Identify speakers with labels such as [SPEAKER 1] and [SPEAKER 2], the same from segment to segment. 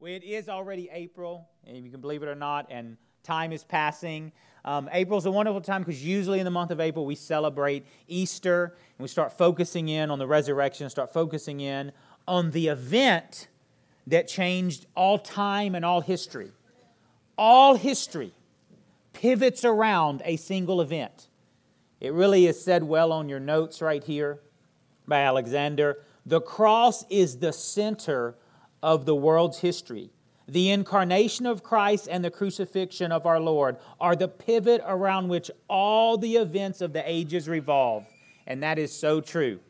[SPEAKER 1] Well, it is already April, if you can believe it or not, and time is passing. Um, April's a wonderful time because usually in the month of April we celebrate Easter and we start focusing in on the resurrection, start focusing in on the event that changed all time and all history. All history pivots around a single event. It really is said well on your notes right here by Alexander. The cross is the center of the world's history. The incarnation of Christ and the crucifixion of our Lord are the pivot around which all the events of the ages revolve. And that is so true.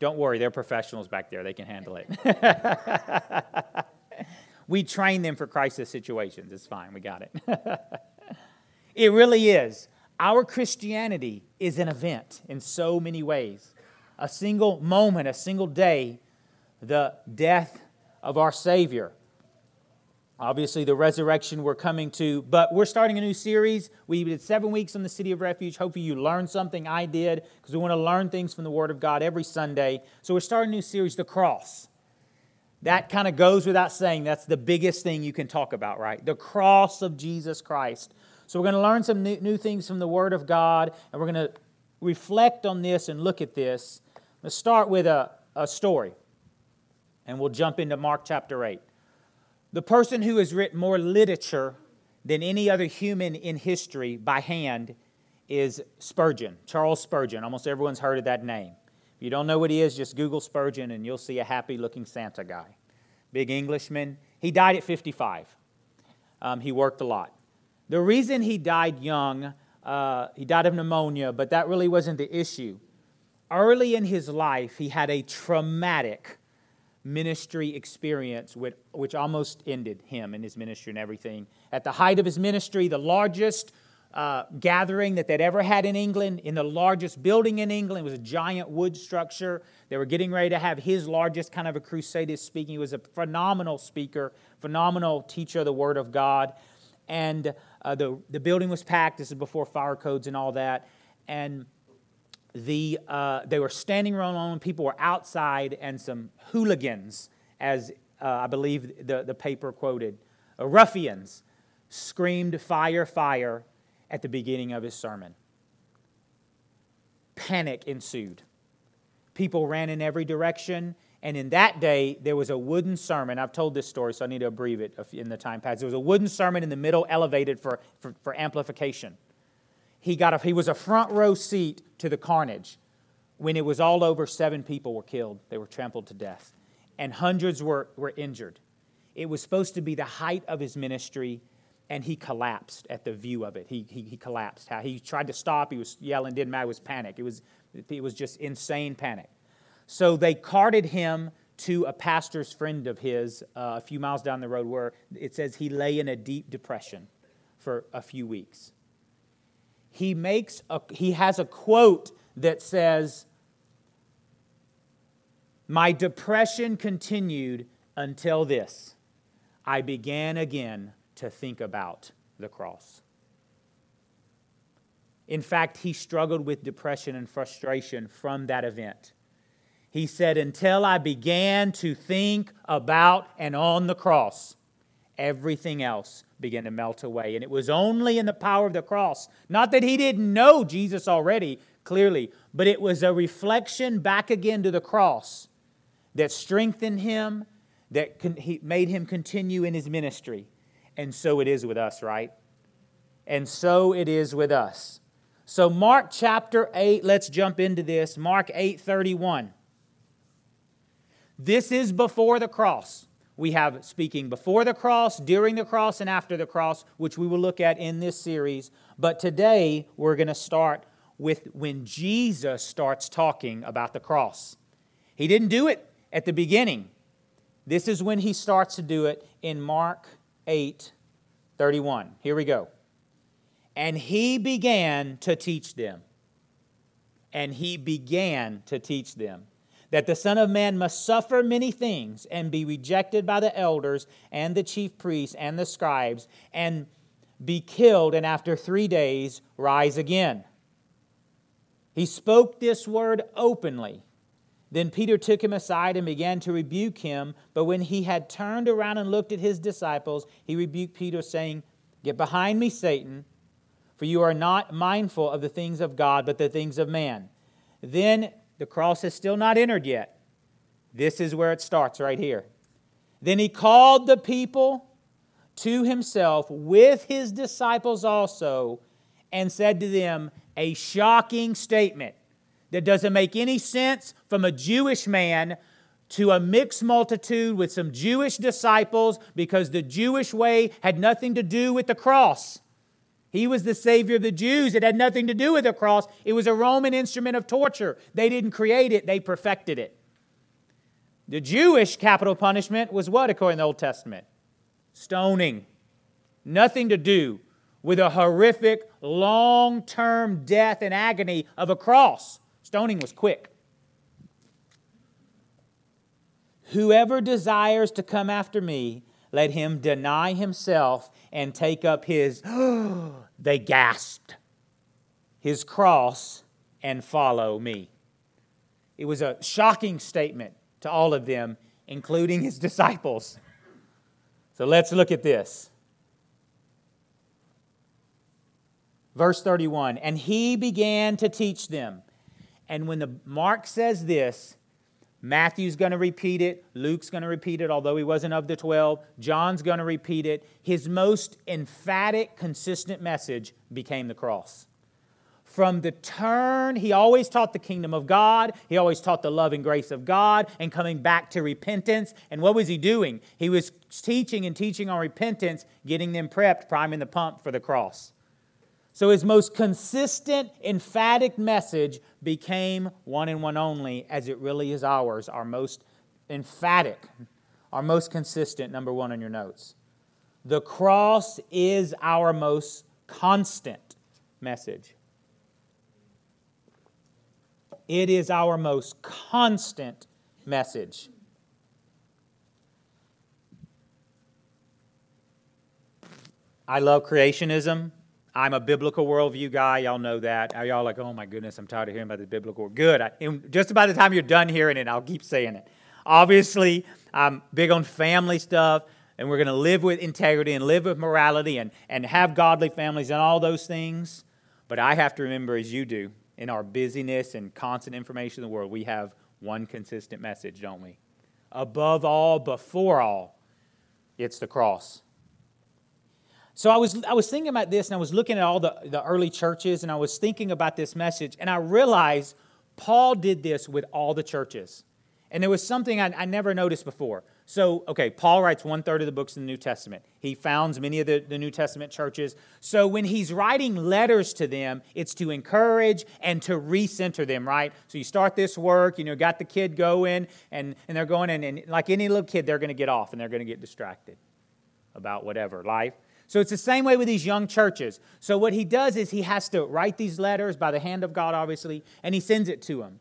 [SPEAKER 1] Don't worry, they're professionals back there. They can handle it. we train them for crisis situations. It's fine. We got it. it really is. Our Christianity is an event in so many ways. A single moment, a single day, the death of our Savior. Obviously, the resurrection we're coming to, but we're starting a new series. We did seven weeks on the City of Refuge. Hopefully, you learned something. I did, because we want to learn things from the Word of God every Sunday. So, we're starting a new series, The Cross. That kind of goes without saying. That's the biggest thing you can talk about, right? The cross of Jesus Christ. So, we're going to learn some new, things from the Word of God, and we're going to reflect on this and look at this. Let's start with a, a story and we'll jump into Mark chapter 8. The person who has written more literature than any other human in history by hand is Spurgeon, Charles Spurgeon. Almost everyone's heard of that name. If you don't know what he is, just Google Spurgeon and you'll see a happy looking Santa guy. Big Englishman. He died at 55. Um, he worked a lot. The reason he died young, uh, he died of pneumonia, but that really wasn't the issue. Early in his life, he had a traumatic ministry experience which, which almost ended him and his ministry and everything. At the height of his ministry, the largest uh, gathering that they'd ever had in England, in the largest building in England, was a giant wood structure. They were getting ready to have his largest kind of a crusade speaking. He was a phenomenal speaker, phenomenal teacher of the Word of God. And uh, the, the building was packed. This is before fire codes and all that. And the, uh, they were standing around, people were outside, and some hooligans, as uh, I believe the, the paper quoted, uh, ruffians, screamed, Fire, fire, at the beginning of his sermon. Panic ensued. People ran in every direction, and in that day, there was a wooden sermon. I've told this story, so I need to abbreviate it in the time pass. There was a wooden sermon in the middle, elevated for, for, for amplification he, got a, he was a front row seat to the carnage. When it was all over, seven people were killed. They were trampled to death, and hundreds were, were injured. It was supposed to be the height of his ministry, and he collapsed at the view of it. He, he, he collapsed. He tried to stop. He was yelling, didn't matter. It was panic. It was, it was just insane panic. So they carted him to a pastor's friend of his uh, a few miles down the road where it says he lay in a deep depression for a few weeks he makes a, he has a quote that says my depression continued until this. I began again to think about the cross. In fact he struggled with depression and frustration from that event. He said until i began to think about and on the cross everything else began to melt away. And it was only in the power of the cross, not that he didn't know Jesus already, clearly, but it was a reflection back again to the cross that strengthened him, that con- he made him continue in his ministry. And so it is with us, right? And so it is with us. So Mark chapter 8, let's jump into this. Mark 8:31. This is before the cross. We have speaking before the cross, during the cross, and after the cross, which we will look at in this series. But today we're going to start with when Jesus starts talking about the cross. He didn't do it at the beginning. This is when he starts to do it in Mark 8 31. Here we go. And he began to teach them. And he began to teach them that the Son of Man must suffer many things and be rejected by the elders and the chief priests and the scribes and be killed and after three days rise again. He spoke this word openly. Then Peter took him aside and began to rebuke him. But when he had turned around and looked at his disciples, he rebuked Peter, saying, Get behind me, Satan, for you are not mindful of the things of God, but the things of man. Then the cross has still not entered yet. This is where it starts right here. Then he called the people to himself with his disciples also and said to them a shocking statement that doesn't make any sense from a Jewish man to a mixed multitude with some Jewish disciples because the Jewish way had nothing to do with the cross. He was the Savior of the Jews. It had nothing to do with the cross. It was a Roman instrument of torture. They didn't create it, they perfected it. The Jewish capital punishment was what, according to the Old Testament? Stoning. Nothing to do with a horrific, long term death and agony of a cross. Stoning was quick. Whoever desires to come after me, let him deny himself and take up his, they gasped, his cross and follow me. It was a shocking statement to all of them, including his disciples. So let's look at this. Verse 31 And he began to teach them and when the Mark says this, Matthew's going to repeat it, Luke's going to repeat it, although he wasn't of the 12, John's going to repeat it. His most emphatic, consistent message became the cross. From the turn, he always taught the kingdom of God. He always taught the love and grace of God and coming back to repentance. And what was he doing? He was teaching and teaching on repentance, getting them prepped, priming the pump for the cross. So his most consistent, emphatic message became one and one only, as it really is ours, our most emphatic, our most consistent, number one on your notes. The cross is our most constant message. It is our most constant message. I love creationism. I'm a biblical worldview guy. Y'all know that. Y'all like, oh my goodness, I'm tired of hearing about the biblical. Good. I, just by the time you're done hearing it, I'll keep saying it. Obviously, I'm big on family stuff, and we're going to live with integrity and live with morality and, and have godly families and all those things. But I have to remember, as you do, in our busyness and constant information in the world, we have one consistent message, don't we? Above all, before all, it's the cross. So I was, I was thinking about this and I was looking at all the, the early churches and I was thinking about this message and I realized Paul did this with all the churches. And there was something I, I never noticed before. So, okay, Paul writes one third of the books in the New Testament. He founds many of the, the New Testament churches. So, when he's writing letters to them, it's to encourage and to recenter them, right? So, you start this work, you know, got the kid going, and, and they're going, and, and like any little kid, they're going to get off and they're going to get distracted about whatever, life. So it's the same way with these young churches. So what he does is he has to write these letters by the hand of God, obviously, and he sends it to them.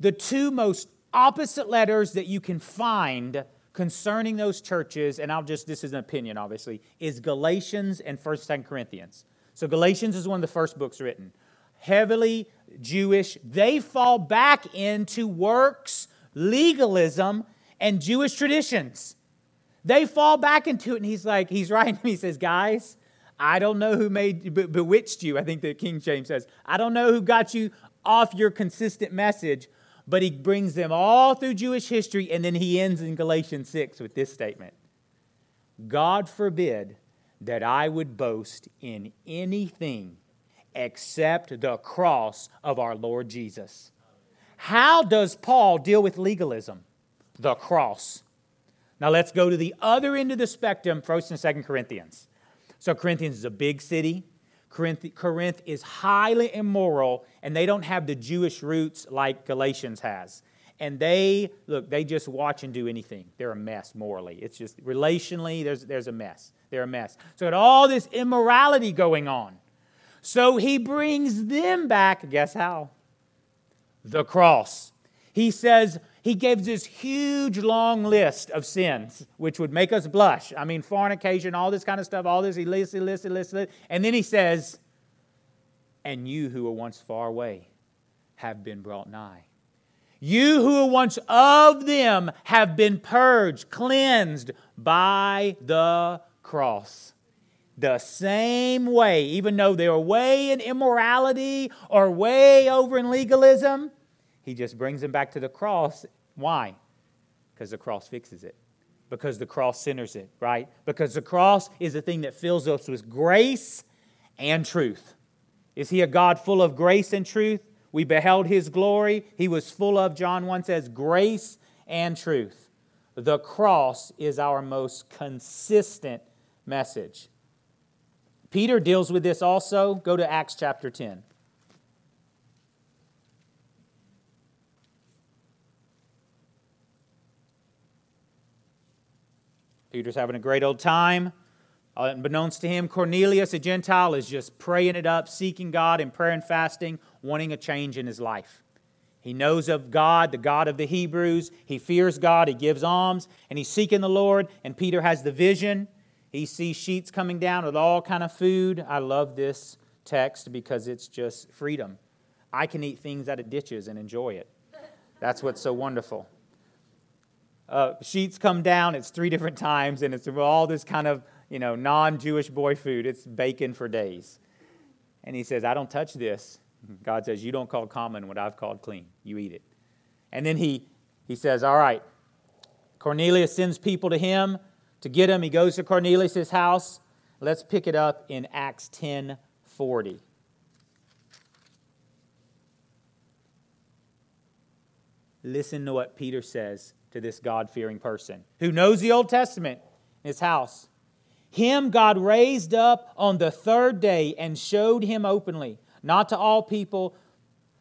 [SPEAKER 1] The two most opposite letters that you can find concerning those churches, and I'll just, this is an opinion, obviously, is Galatians and 1st and Corinthians. So Galatians is one of the first books written. Heavily Jewish. They fall back into works, legalism, and Jewish traditions. They fall back into it, and he's like, he's writing me, He says, Guys, I don't know who made bewitched you. I think the King James says, I don't know who got you off your consistent message, but he brings them all through Jewish history, and then he ends in Galatians 6 with this statement God forbid that I would boast in anything except the cross of our Lord Jesus. How does Paul deal with legalism? The cross. Now let's go to the other end of the spectrum, 1st and 2nd Corinthians. So Corinthians is a big city. Corinth, Corinth is highly immoral, and they don't have the Jewish roots like Galatians has. And they, look, they just watch and do anything. They're a mess morally. It's just relationally, there's, there's a mess. They're a mess. So, got all this immorality going on. So, he brings them back, guess how? The cross. He says, he gives this huge long list of sins, which would make us blush. I mean, fornication, all this kind of stuff, all this, he lists, he lists, he lists, And then he says, And you who were once far away have been brought nigh. You who were once of them have been purged, cleansed by the cross. The same way, even though they were way in immorality or way over in legalism, he just brings them back to the cross. Why? Because the cross fixes it. Because the cross centers it, right? Because the cross is the thing that fills us with grace and truth. Is he a God full of grace and truth? We beheld his glory. He was full of, John 1 says, grace and truth. The cross is our most consistent message. Peter deals with this also. Go to Acts chapter 10. Peter's having a great old time. Uh, unbeknownst to him, Cornelius, a Gentile, is just praying it up, seeking God in prayer and fasting, wanting a change in his life. He knows of God, the God of the Hebrews. He fears God. He gives alms, and he's seeking the Lord. And Peter has the vision. He sees sheets coming down with all kind of food. I love this text because it's just freedom. I can eat things out of ditches and enjoy it. That's what's so wonderful. Uh, sheets come down. It's three different times, and it's all this kind of you know non-Jewish boy food. It's bacon for days. And he says, "I don't touch this." God says, You don't call common what I've called clean. You eat it. And then he, he says, All right. Cornelius sends people to him to get him. He goes to Cornelius' house. Let's pick it up in Acts 10 40. Listen to what Peter says to this God fearing person who knows the Old Testament in his house. Him God raised up on the third day and showed him openly not to all people,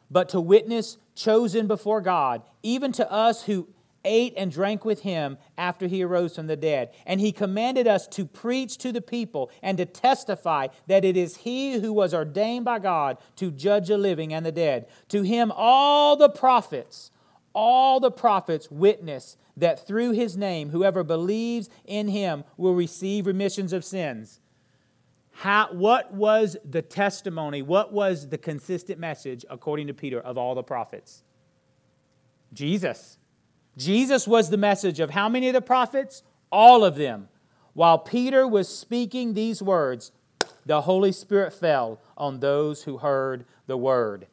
[SPEAKER 1] but to witness chosen before God, even to us who ate and drank with him after he arose from the dead. And he commanded us to preach to the people and to testify that it is he who was ordained by God to judge the living and the dead. To him, all the prophets, all the prophets witness that through his name, whoever believes in him will receive remissions of sins. How, what was the testimony? What was the consistent message, according to Peter, of all the prophets? Jesus. Jesus was the message of how many of the prophets? All of them. While Peter was speaking these words, the Holy Spirit fell on those who heard the word.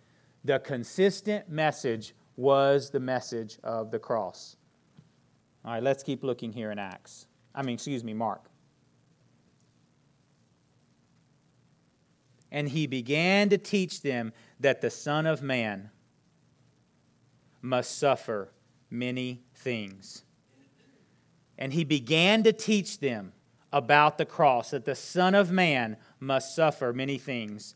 [SPEAKER 1] The consistent message was the message of the cross. All right, let's keep looking here in Acts. I mean, excuse me, Mark. and he began to teach them that the Son of Man must suffer many things. And he began to teach them about the cross, that the Son of Man must suffer many things.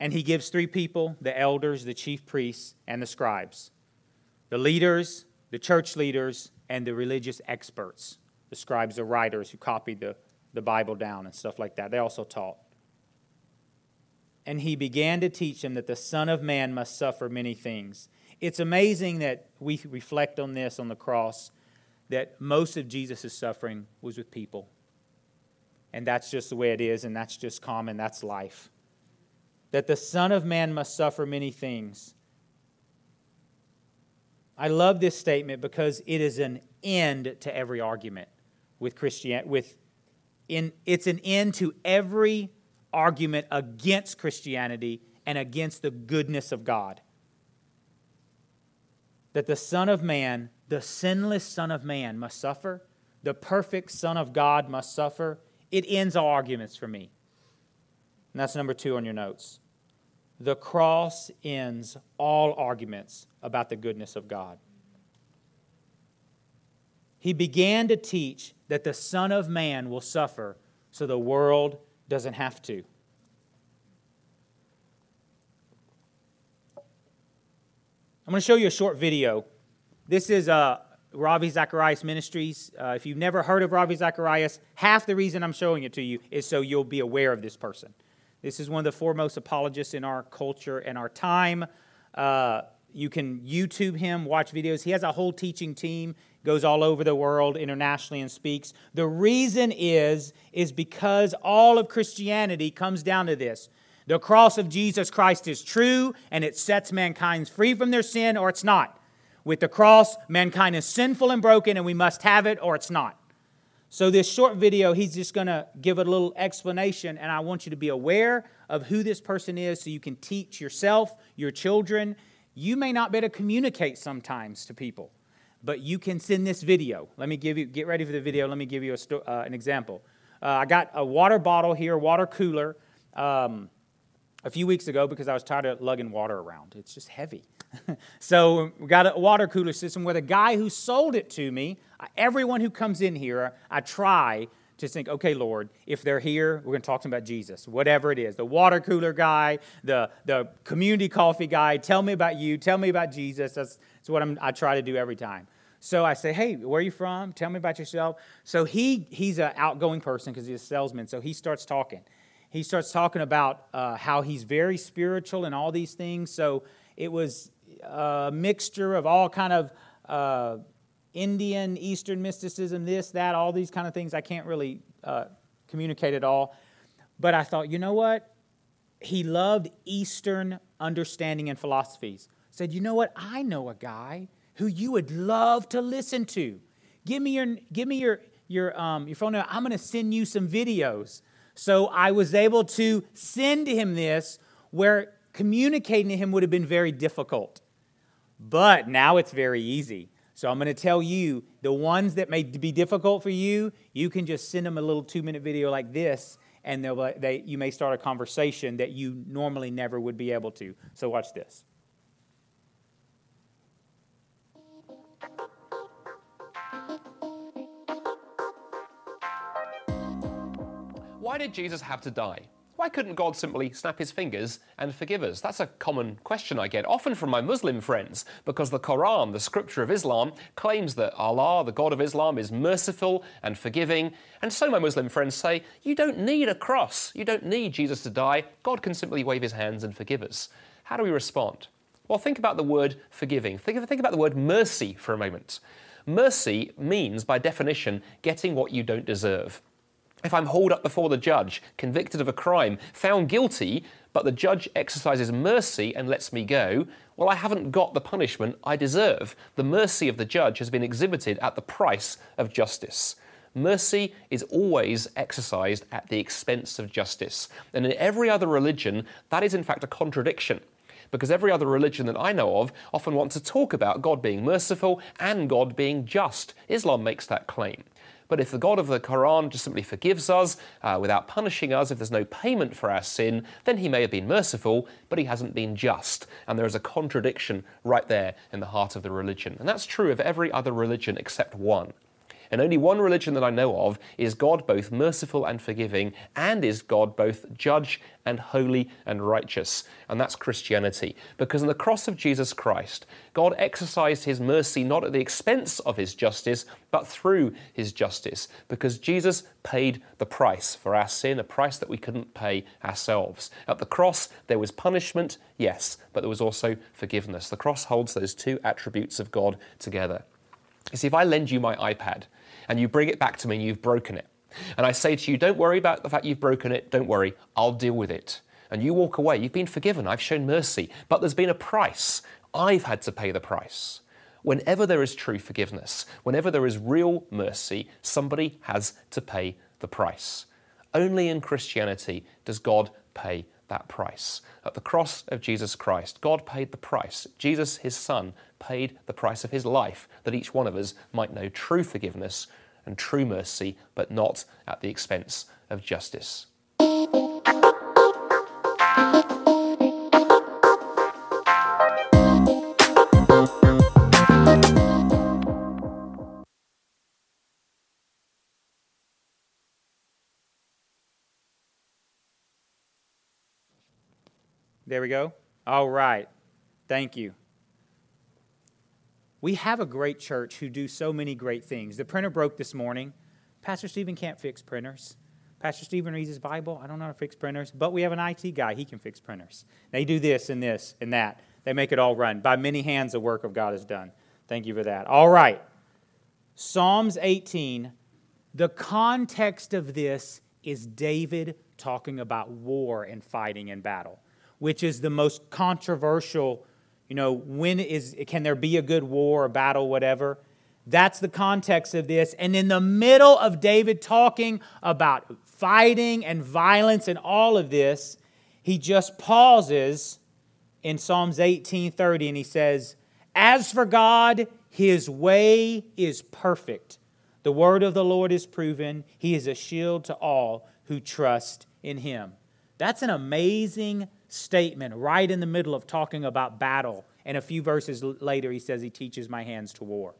[SPEAKER 1] And he gives three people the elders, the chief priests, and the scribes the leaders, the church leaders, and the religious experts. The scribes are writers who copied the, the Bible down and stuff like that. They also taught and he began to teach them that the Son of Man must suffer many things. It's amazing that we reflect on this on the cross, that most of Jesus' suffering was with people. And that's just the way it is, and that's just common, that's life. That the Son of Man must suffer many things. I love this statement because it is an end to every argument with Christianity. With in, it's an end to every argument against Christianity and against the goodness of God. That the Son of Man, the sinless Son of Man, must suffer, the perfect Son of God must suffer. It ends all arguments for me. And that's number two on your notes. The cross ends all arguments about the goodness of God. He began to teach that the Son of Man will suffer so the world doesn't have to. I'm going to show you a short video. This is uh, Ravi Zacharias Ministries. Uh, if you've never heard of Ravi Zacharias, half the reason I'm showing it to you is so you'll be aware of this person. This is one of the foremost apologists in our culture and our time. Uh, you can YouTube him, watch videos. He has a whole teaching team, goes all over the world internationally and speaks. The reason is is because all of Christianity comes down to this. The cross of Jesus Christ is true and it sets mankind free from their sin or it's not. With the cross, mankind is sinful and broken, and we must have it or it's not. So, this short video, he's just going to give a little explanation, and I want you to be aware of who this person is so you can teach yourself, your children. You may not be able to communicate sometimes to people, but you can send this video. Let me give you, get ready for the video. Let me give you a, uh, an example. Uh, I got a water bottle here, water cooler, um, a few weeks ago because I was tired of lugging water around. It's just heavy. so we got a water cooler system where the guy who sold it to me, everyone who comes in here, I try to think, okay, Lord, if they're here, we're going to talk to them about Jesus, whatever it is. The water cooler guy, the, the community coffee guy, tell me about you, tell me about Jesus. That's, that's what I'm, I try to do every time. So I say, hey, where are you from? Tell me about yourself. So he, he's an outgoing person because he's a salesman. So he starts talking. He starts talking about uh, how he's very spiritual and all these things. So it was a mixture of all kind of uh, Indian, Eastern mysticism, this, that, all these kind of things. I can't really uh, communicate it all. But I thought, you know what? He loved Eastern understanding and philosophies. Said, you know what? I know a guy who you would love to listen to. Give me your, give me your, your, um, your phone number. I'm going to send you some videos. So I was able to send him this where communicating to him would have been very difficult. But now it's very easy. So I'm going to tell you the ones that may be difficult for you, you can just send them a little two minute video like this, and they, will they you may start a conversation that you normally never would be able to. So watch this.
[SPEAKER 2] Why did Jesus have to die? Why couldn't God simply snap his fingers and forgive us? That's a common question I get, often from my Muslim friends, because the Quran, the scripture of Islam, claims that Allah, the God of Islam, is merciful and forgiving. And so my Muslim friends say, you don't need a cross. You don't need Jesus to die. God can simply wave his hands and forgive us. How do we respond? Well, think about the word forgiving. Think, think about the word mercy for a moment. Mercy means, by definition, getting what you don't deserve. If I'm hauled up before the judge, convicted of a crime, found guilty, but the judge exercises mercy and lets me go, well, I haven't got the punishment I deserve. The mercy of the judge has been exhibited at the price of justice. Mercy is always exercised at the expense of justice. And in every other religion, that is in fact a contradiction. Because every other religion that I know of often wants to talk about God being merciful and God being just. Islam makes that claim. But if the God of the Quran just simply forgives us uh, without punishing us, if there's no payment for our sin, then he may have been merciful, but he hasn't been just. And there is a contradiction right there in the heart of the religion. And that's true of every other religion except one. And only one religion that I know of is God both merciful and forgiving, and is God both judge and holy and righteous. And that's Christianity. Because on the cross of Jesus Christ, God exercised his mercy not at the expense of his justice, but through his justice. Because Jesus paid the price for our sin, a price that we couldn't pay ourselves. At the cross, there was punishment, yes, but there was also forgiveness. The cross holds those two attributes of God together. You see, if I lend you my iPad and you bring it back to me and you've broken it. And I say to you, don't worry about the fact you've broken it, don't worry, I'll deal with it. And you walk away, you've been forgiven, I've shown mercy, but there's been a price. I've had to pay the price. Whenever there is true forgiveness, whenever there is real mercy, somebody has to pay the price. Only in Christianity does God pay that price. At the cross of Jesus Christ, God paid the price. Jesus, his Son, paid the price of his life that each one of us might know true forgiveness and true mercy, but not at the expense of justice.
[SPEAKER 1] There we go. All right. Thank you. We have a great church who do so many great things. The printer broke this morning. Pastor Stephen can't fix printers. Pastor Stephen reads his Bible. I don't know how to fix printers, but we have an IT guy. He can fix printers. They do this and this and that. They make it all run. By many hands, the work of God is done. Thank you for that. All right. Psalms 18. The context of this is David talking about war and fighting and battle which is the most controversial You know, when is can there be a good war or battle, whatever? That's the context of this. And in the middle of David talking about fighting and violence and all of this, he just pauses in Psalms 18:30 and he says, "As for God, his way is perfect. The word of the Lord is proven. He is a shield to all who trust in him." That's an amazing statement right in the middle of talking about battle. And a few verses later, he says, He teaches my hands to war.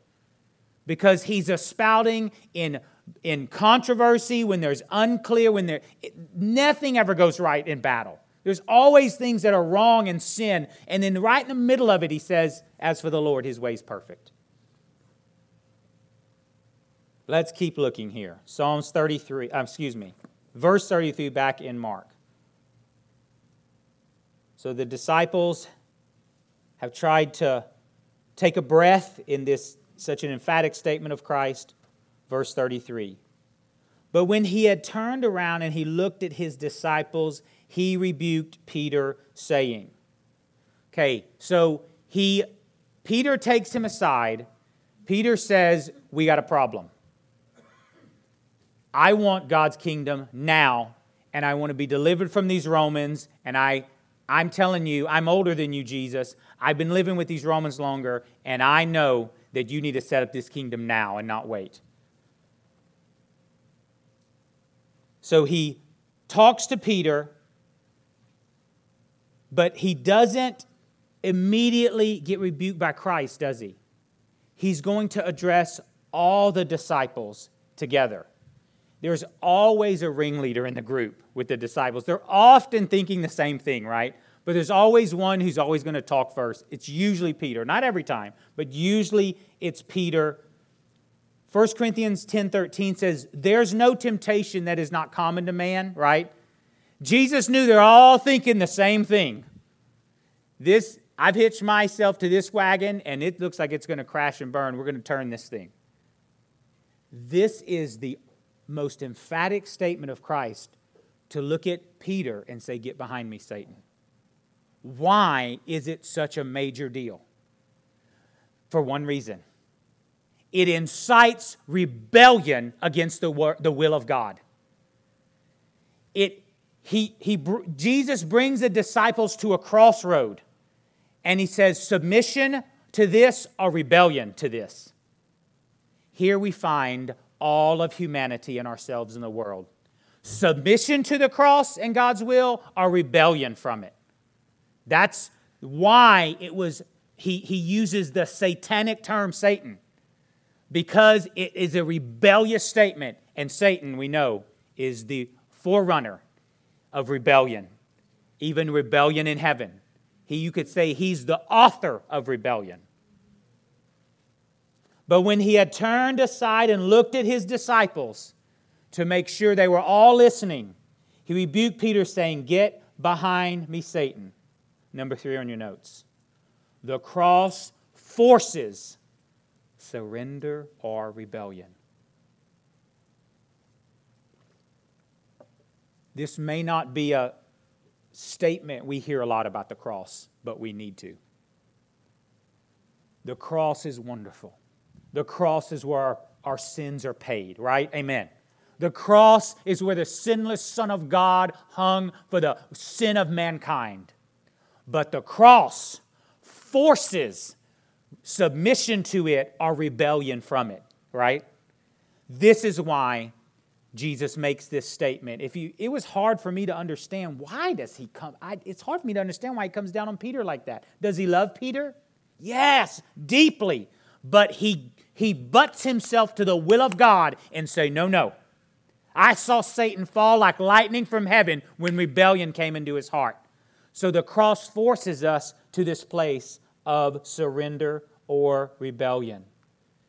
[SPEAKER 1] Because he's spouting in, in controversy, when there's unclear, when there, it, nothing ever goes right in battle. There's always things that are wrong and sin. And then right in the middle of it, he says, As for the Lord, his way's perfect. Let's keep looking here. Psalms 33, uh, excuse me, verse 33 back in Mark. So the disciples have tried to take a breath in this such an emphatic statement of Christ. Verse 33. But when he had turned around and he looked at his disciples, he rebuked Peter, saying, Okay, so he Peter takes him aside. Peter says, We got a problem. I want God's kingdom now, and I want to be delivered from these Romans, and I I'm telling you, I'm older than you, Jesus. I've been living with these Romans longer, and I know that you need to set up this kingdom now and not wait. So he talks to Peter, but he doesn't immediately get rebuked by Christ, does he? He's going to address all the disciples together. There's always a ringleader in the group with the disciples. They're often thinking the same thing, right? But there's always one who's always going to talk first. It's usually Peter. Not every time, but usually it's Peter. 1 Corinthians 10:13 says, "There's no temptation that is not common to man," right? Jesus knew they're all thinking the same thing. This I've hitched myself to this wagon and it looks like it's going to crash and burn. We're going to turn this thing. This is the most emphatic statement of Christ to look at Peter and say, Get behind me, Satan. Why is it such a major deal? For one reason it incites rebellion against the, the will of God. It, he, he, Jesus brings the disciples to a crossroad and he says, Submission to this or rebellion to this. Here we find all of humanity and ourselves in the world. Submission to the cross and God's will or rebellion from it. That's why it was, he, he uses the satanic term Satan, because it is a rebellious statement. And Satan, we know, is the forerunner of rebellion, even rebellion in heaven. He, you could say he's the author of rebellion. But when he had turned aside and looked at his disciples to make sure they were all listening, he rebuked Peter, saying, Get behind me, Satan. Number three on your notes. The cross forces surrender or rebellion. This may not be a statement we hear a lot about the cross, but we need to. The cross is wonderful. The cross is where our, sins are paid, right? Amen. The cross is where the sinless Son of God hung for the sin of mankind. But the cross forces submission to it or rebellion from it, right? This is why Jesus makes this statement. If you, it was hard for me to understand why does he come. I, it's hard for me to understand why he comes down on Peter like that. Does he love Peter? Yes, deeply but he, he butts himself to the will of God and say, No, no. I saw Satan fall like lightning from heaven when rebellion came into his heart. So the cross forces us to this place of surrender or rebellion.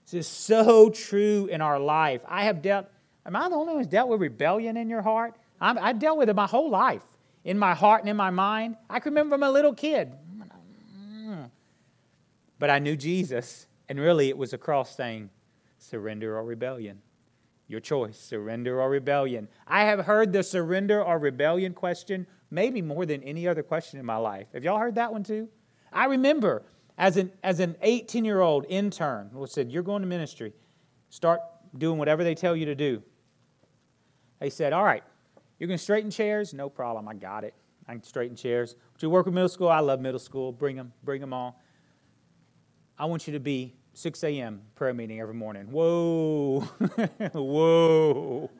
[SPEAKER 1] This is so true in our life. I have dealt, am I the only one who's dealt with rebellion in your heart? i have dealt with it my whole life, in my heart and in my mind. I can remember from a little kid. Mm. But I knew Jesus, and really, it was a cross saying, surrender or rebellion. Your choice, surrender or rebellion. I have heard the surrender or rebellion question maybe more than any other question in my life. Have y'all heard that one too? I remember as an, as an 18 year old intern who said, You're going to ministry, start doing whatever they tell you to do. They said, All right, you're going to straighten chairs? No problem, I got it. I can straighten chairs. Would you work with middle school? I love middle school. Bring them, bring them all. I want you to be 6 a.m. prayer meeting every morning. Whoa, whoa.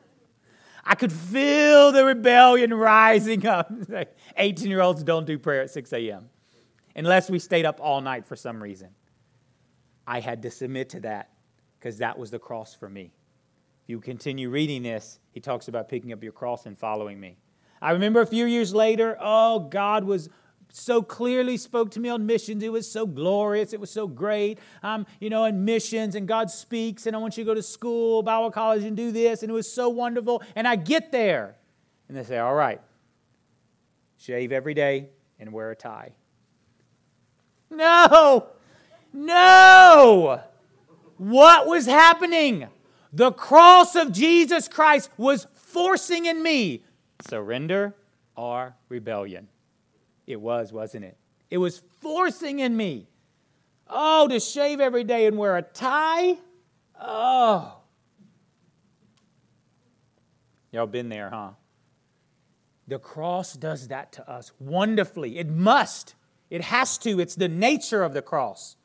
[SPEAKER 1] I could feel the rebellion rising up. 18 year olds don't do prayer at 6 a.m. unless we stayed up all night for some reason. I had to submit to that because that was the cross for me. If you continue reading this, he talks about picking up your cross and following me. I remember a few years later, oh, God was so clearly spoke to me on missions. It was so glorious. It was so great. I'm, you know, in missions, and God speaks, and I want you to go to school, Bible college, and do this. And it was so wonderful. And I get there, and they say, All right, shave every day and wear a tie. No, no. What was happening? The cross of Jesus Christ was forcing in me surrender or rebellion. It was, wasn't it? It was forcing in me. Oh, to shave every day and wear a tie? Oh. Y'all been there, huh? The cross does that to us wonderfully. It must. It has to. It's the nature of the cross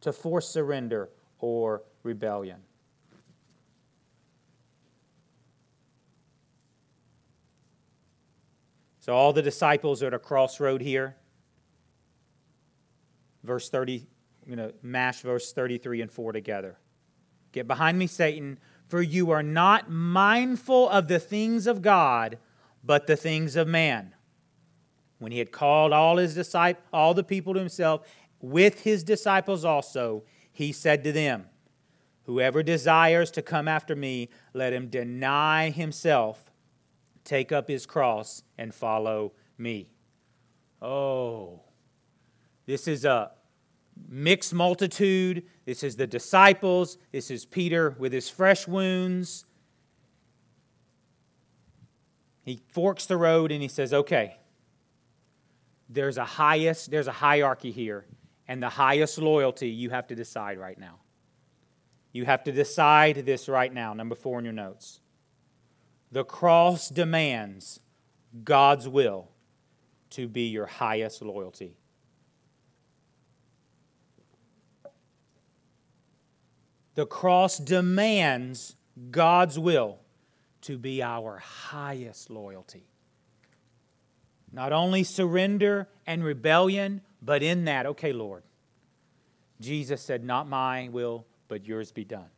[SPEAKER 1] to force surrender or rebellion. So all the disciples are at a crossroad here. Verse 30, I'm going to mash verse 33 and 4 together. Get behind me, Satan, for you are not mindful of the things of God, but the things of man. When he had called all his disciples, all the people to himself, with his disciples also, he said to them, Whoever desires to come after me, let him deny himself take up his cross and follow me. Oh, this is a mixed multitude. This is the disciples. This is Peter with his fresh wounds. He forks the road and he says, Okay, there's a highest, there's a hierarchy here, and the highest loyalty you have to decide right now. You have to decide this right now, number four in your notes. The cross demands God's will to be your highest loyalty. The cross demands God's will to be our highest loyalty. Not only surrender and rebellion, but in that, okay, Lord, Jesus said, Not my will, but yours be done.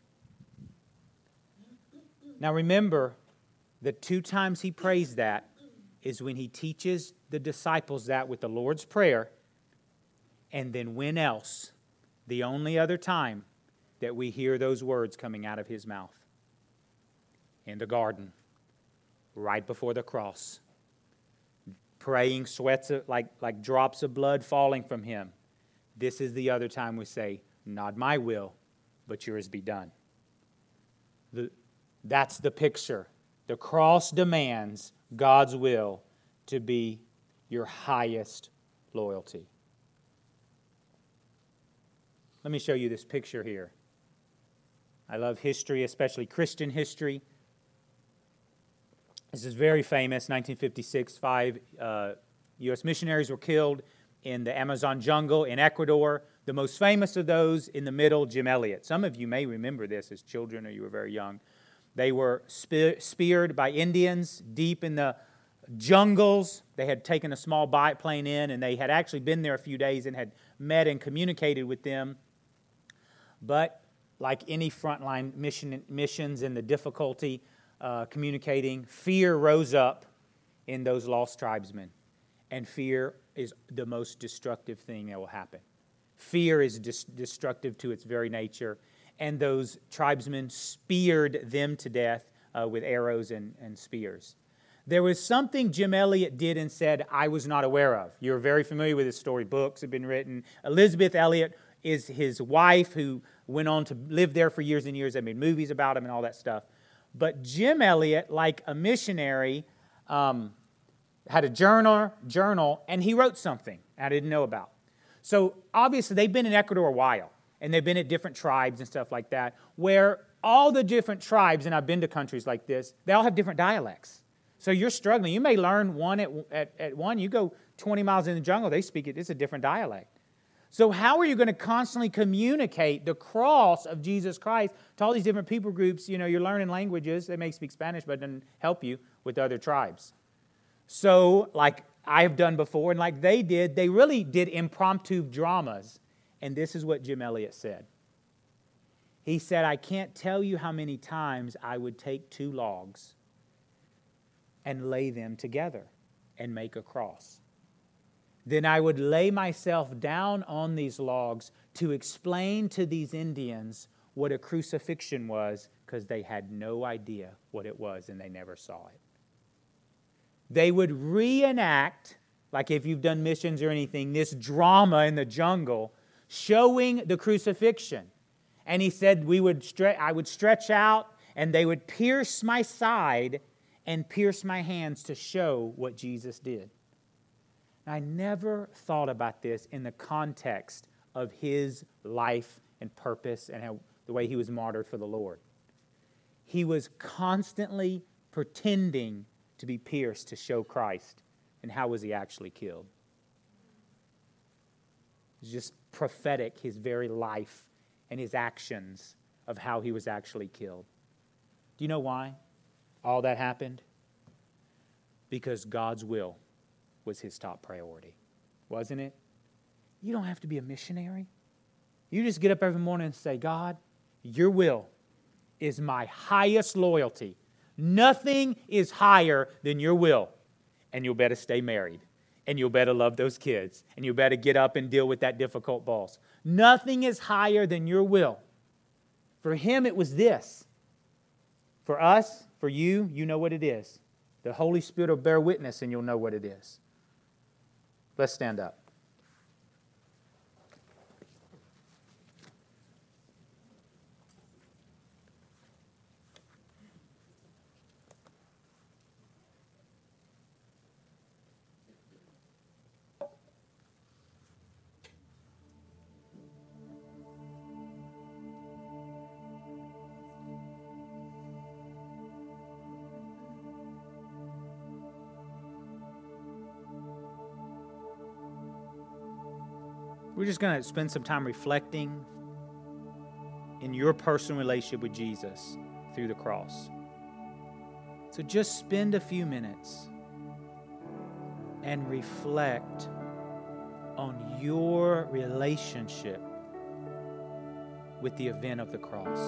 [SPEAKER 1] Now remember, the two times he prays that is when he teaches the disciples that with the Lord's Prayer, and then when else? The only other time that we hear those words coming out of his mouth in the garden, right before the cross, praying, sweats like, like drops of blood falling from him. This is the other time we say, Not my will, but yours be done. The, that's the picture the cross demands God's will to be your highest loyalty. Let me show you this picture here. I love history, especially Christian history. This is very famous. 1956, five uh, U.S. missionaries were killed in the Amazon jungle in Ecuador. The most famous of those in the middle, Jim Elliot. Some of you may remember this as children or you were very young. They were spe- speared by Indians deep in the jungles. They had taken a small biplane in, and they had actually been there a few days and had met and communicated with them. But like any frontline mission, missions and the difficulty uh, communicating, fear rose up in those lost tribesmen. And fear is the most destructive thing that will happen. Fear is dis- destructive to its very nature and those tribesmen speared them to death uh, with arrows and, and spears. There was something Jim Elliot did and said I was not aware of. You're very familiar with his story. Books have been written. Elisabeth Elliot is his wife who went on to live there for years and years. They made movies about him and all that stuff. But Jim Elliot, like a missionary, um, had a journal, journal, and he wrote something I didn't know about. So obviously, they've been in Ecuador a while, and they've been at different tribes and stuff like that, where all the different tribes, and I've been to countries like this, they all have different dialects. So you're struggling. You may learn one at, at, at one, you go 20 miles in the jungle, they speak it, it's a different dialect. So, how are you going to constantly communicate the cross of Jesus Christ to all these different people groups? You know, you're learning languages. They may speak Spanish, but it doesn't help you with other tribes. So, like I've done before, and like they did, they really did impromptu dramas. And this is what Jim Elliot said. He said, I can't tell you how many times I would take two logs and lay them together and make a cross. Then I would lay myself down on these logs to explain to these Indians what a crucifixion was because they had no idea what it was and they never saw it. They would reenact, like if you've done missions or anything, this drama in the jungle showing the crucifixion. And he said we would stre- I would stretch out and they would pierce my side and pierce my hands to show what Jesus did. I never thought about this in the context of his life and purpose and how, the way he was martyred for the Lord. He was constantly pretending to be pierced to show Christ. And how was he actually killed? It's just prophetic, his very life and his actions of how he was actually killed. Do you know why all that happened? Because God's will was his top priority, wasn't it? You don't have to be a missionary. You just get up every morning and say, God, your will is my highest loyalty. Nothing is higher than your will. And you'll better stay married. And you'll better love those kids. And you'll better get up and deal with that difficult boss. Nothing is higher than your will. For him, it was this. For us, for you, you know what it is. The Holy Spirit will bear witness and you'll know what it is. Let's stand up. Just going to spend some time reflecting in your personal relationship with Jesus through the cross. So just spend a few minutes and reflect on your relationship with the event of the cross.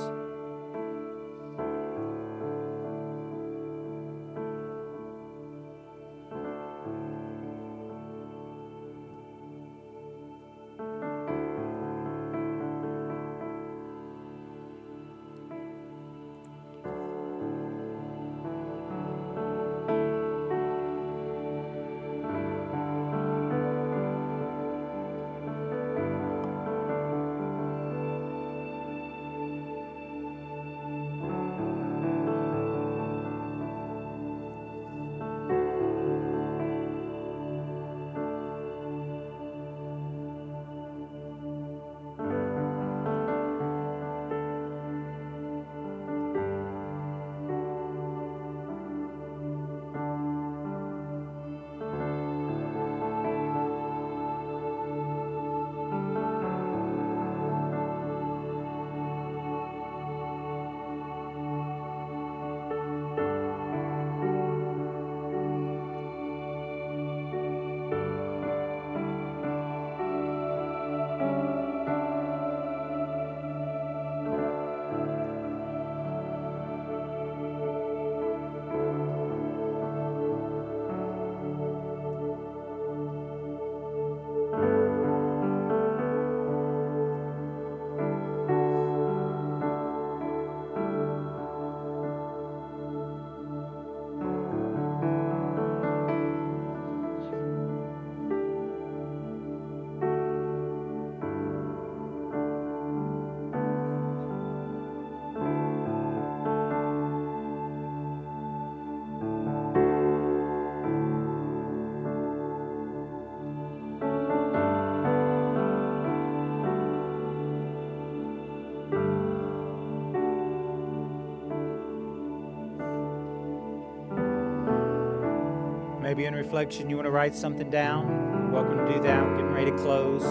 [SPEAKER 1] Maybe in reflection, you want to write something down. Welcome to do that. Getting ready to close.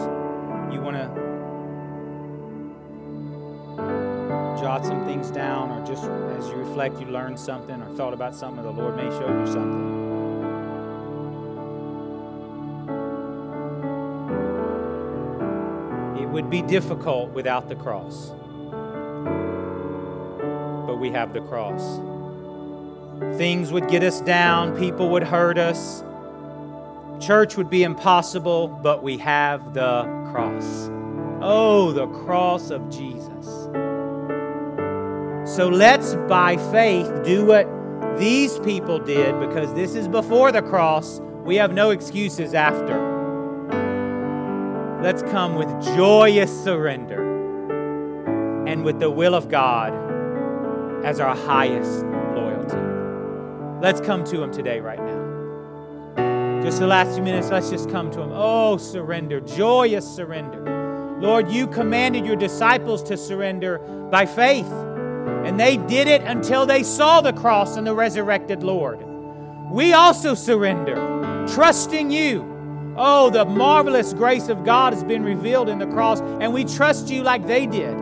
[SPEAKER 1] You want to jot some things down, or just as you reflect, you learned something or thought about something, the Lord may show you something. It would be difficult without the cross, but we have the cross. Things would get us down, people would hurt us, church would be impossible, but we have the cross. Oh, the cross of Jesus. So let's, by faith, do what these people did because this is before the cross. We have no excuses after. Let's come with joyous surrender and with the will of God as our highest. Let's come to Him today, right now. Just the last few minutes, let's just come to Him. Oh, surrender, joyous surrender. Lord, you commanded your disciples to surrender by faith. And they did it until they saw the cross and the resurrected Lord. We also surrender, trusting you. Oh, the marvelous grace of God has been revealed in the cross, and we trust you like they did.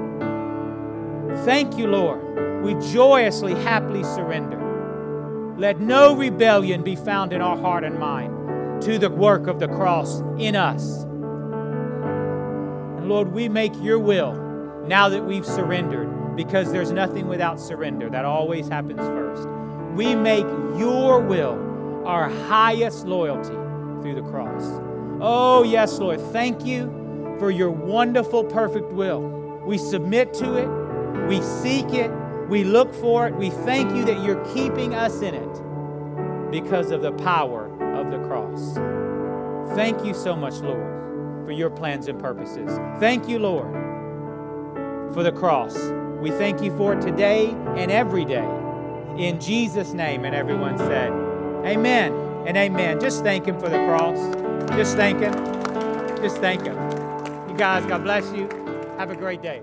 [SPEAKER 1] Thank you, Lord. We joyously, happily surrender. Let no rebellion be found in our heart and mind to the work of the cross in us. And Lord, we make your will now that we've surrendered because there's nothing without surrender. That always happens first. We make your will our highest loyalty through the cross. Oh, yes, Lord. Thank you for your wonderful, perfect will. We submit to it, we seek it, we look for it. We thank you that you're keeping us in it because of the power of the cross. Thank you so much, Lord, for your plans and purposes. Thank you, Lord, for the cross. We thank you for it today and every day. In Jesus' name, and everyone said, Amen and amen. Just thank Him for the cross. Just thank Him. Just thank Him. You guys, God bless you. Have a great day.